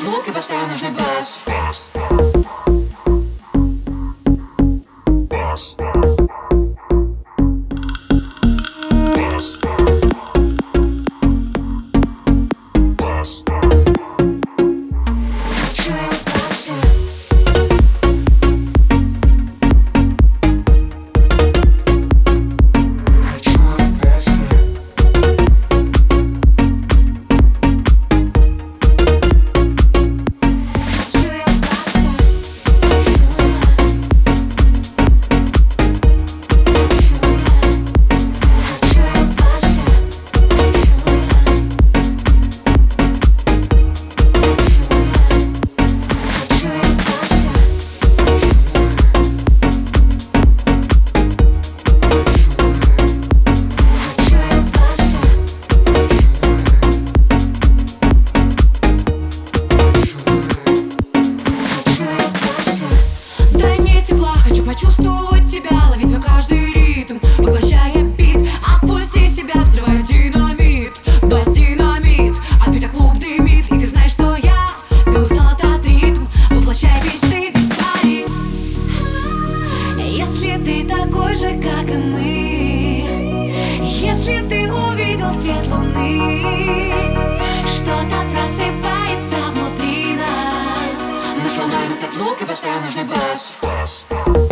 Под и поставил нужный бас. Бас, бас. Бас, бас. профессионально, так звуки постоянно нужны бас. бас, бас.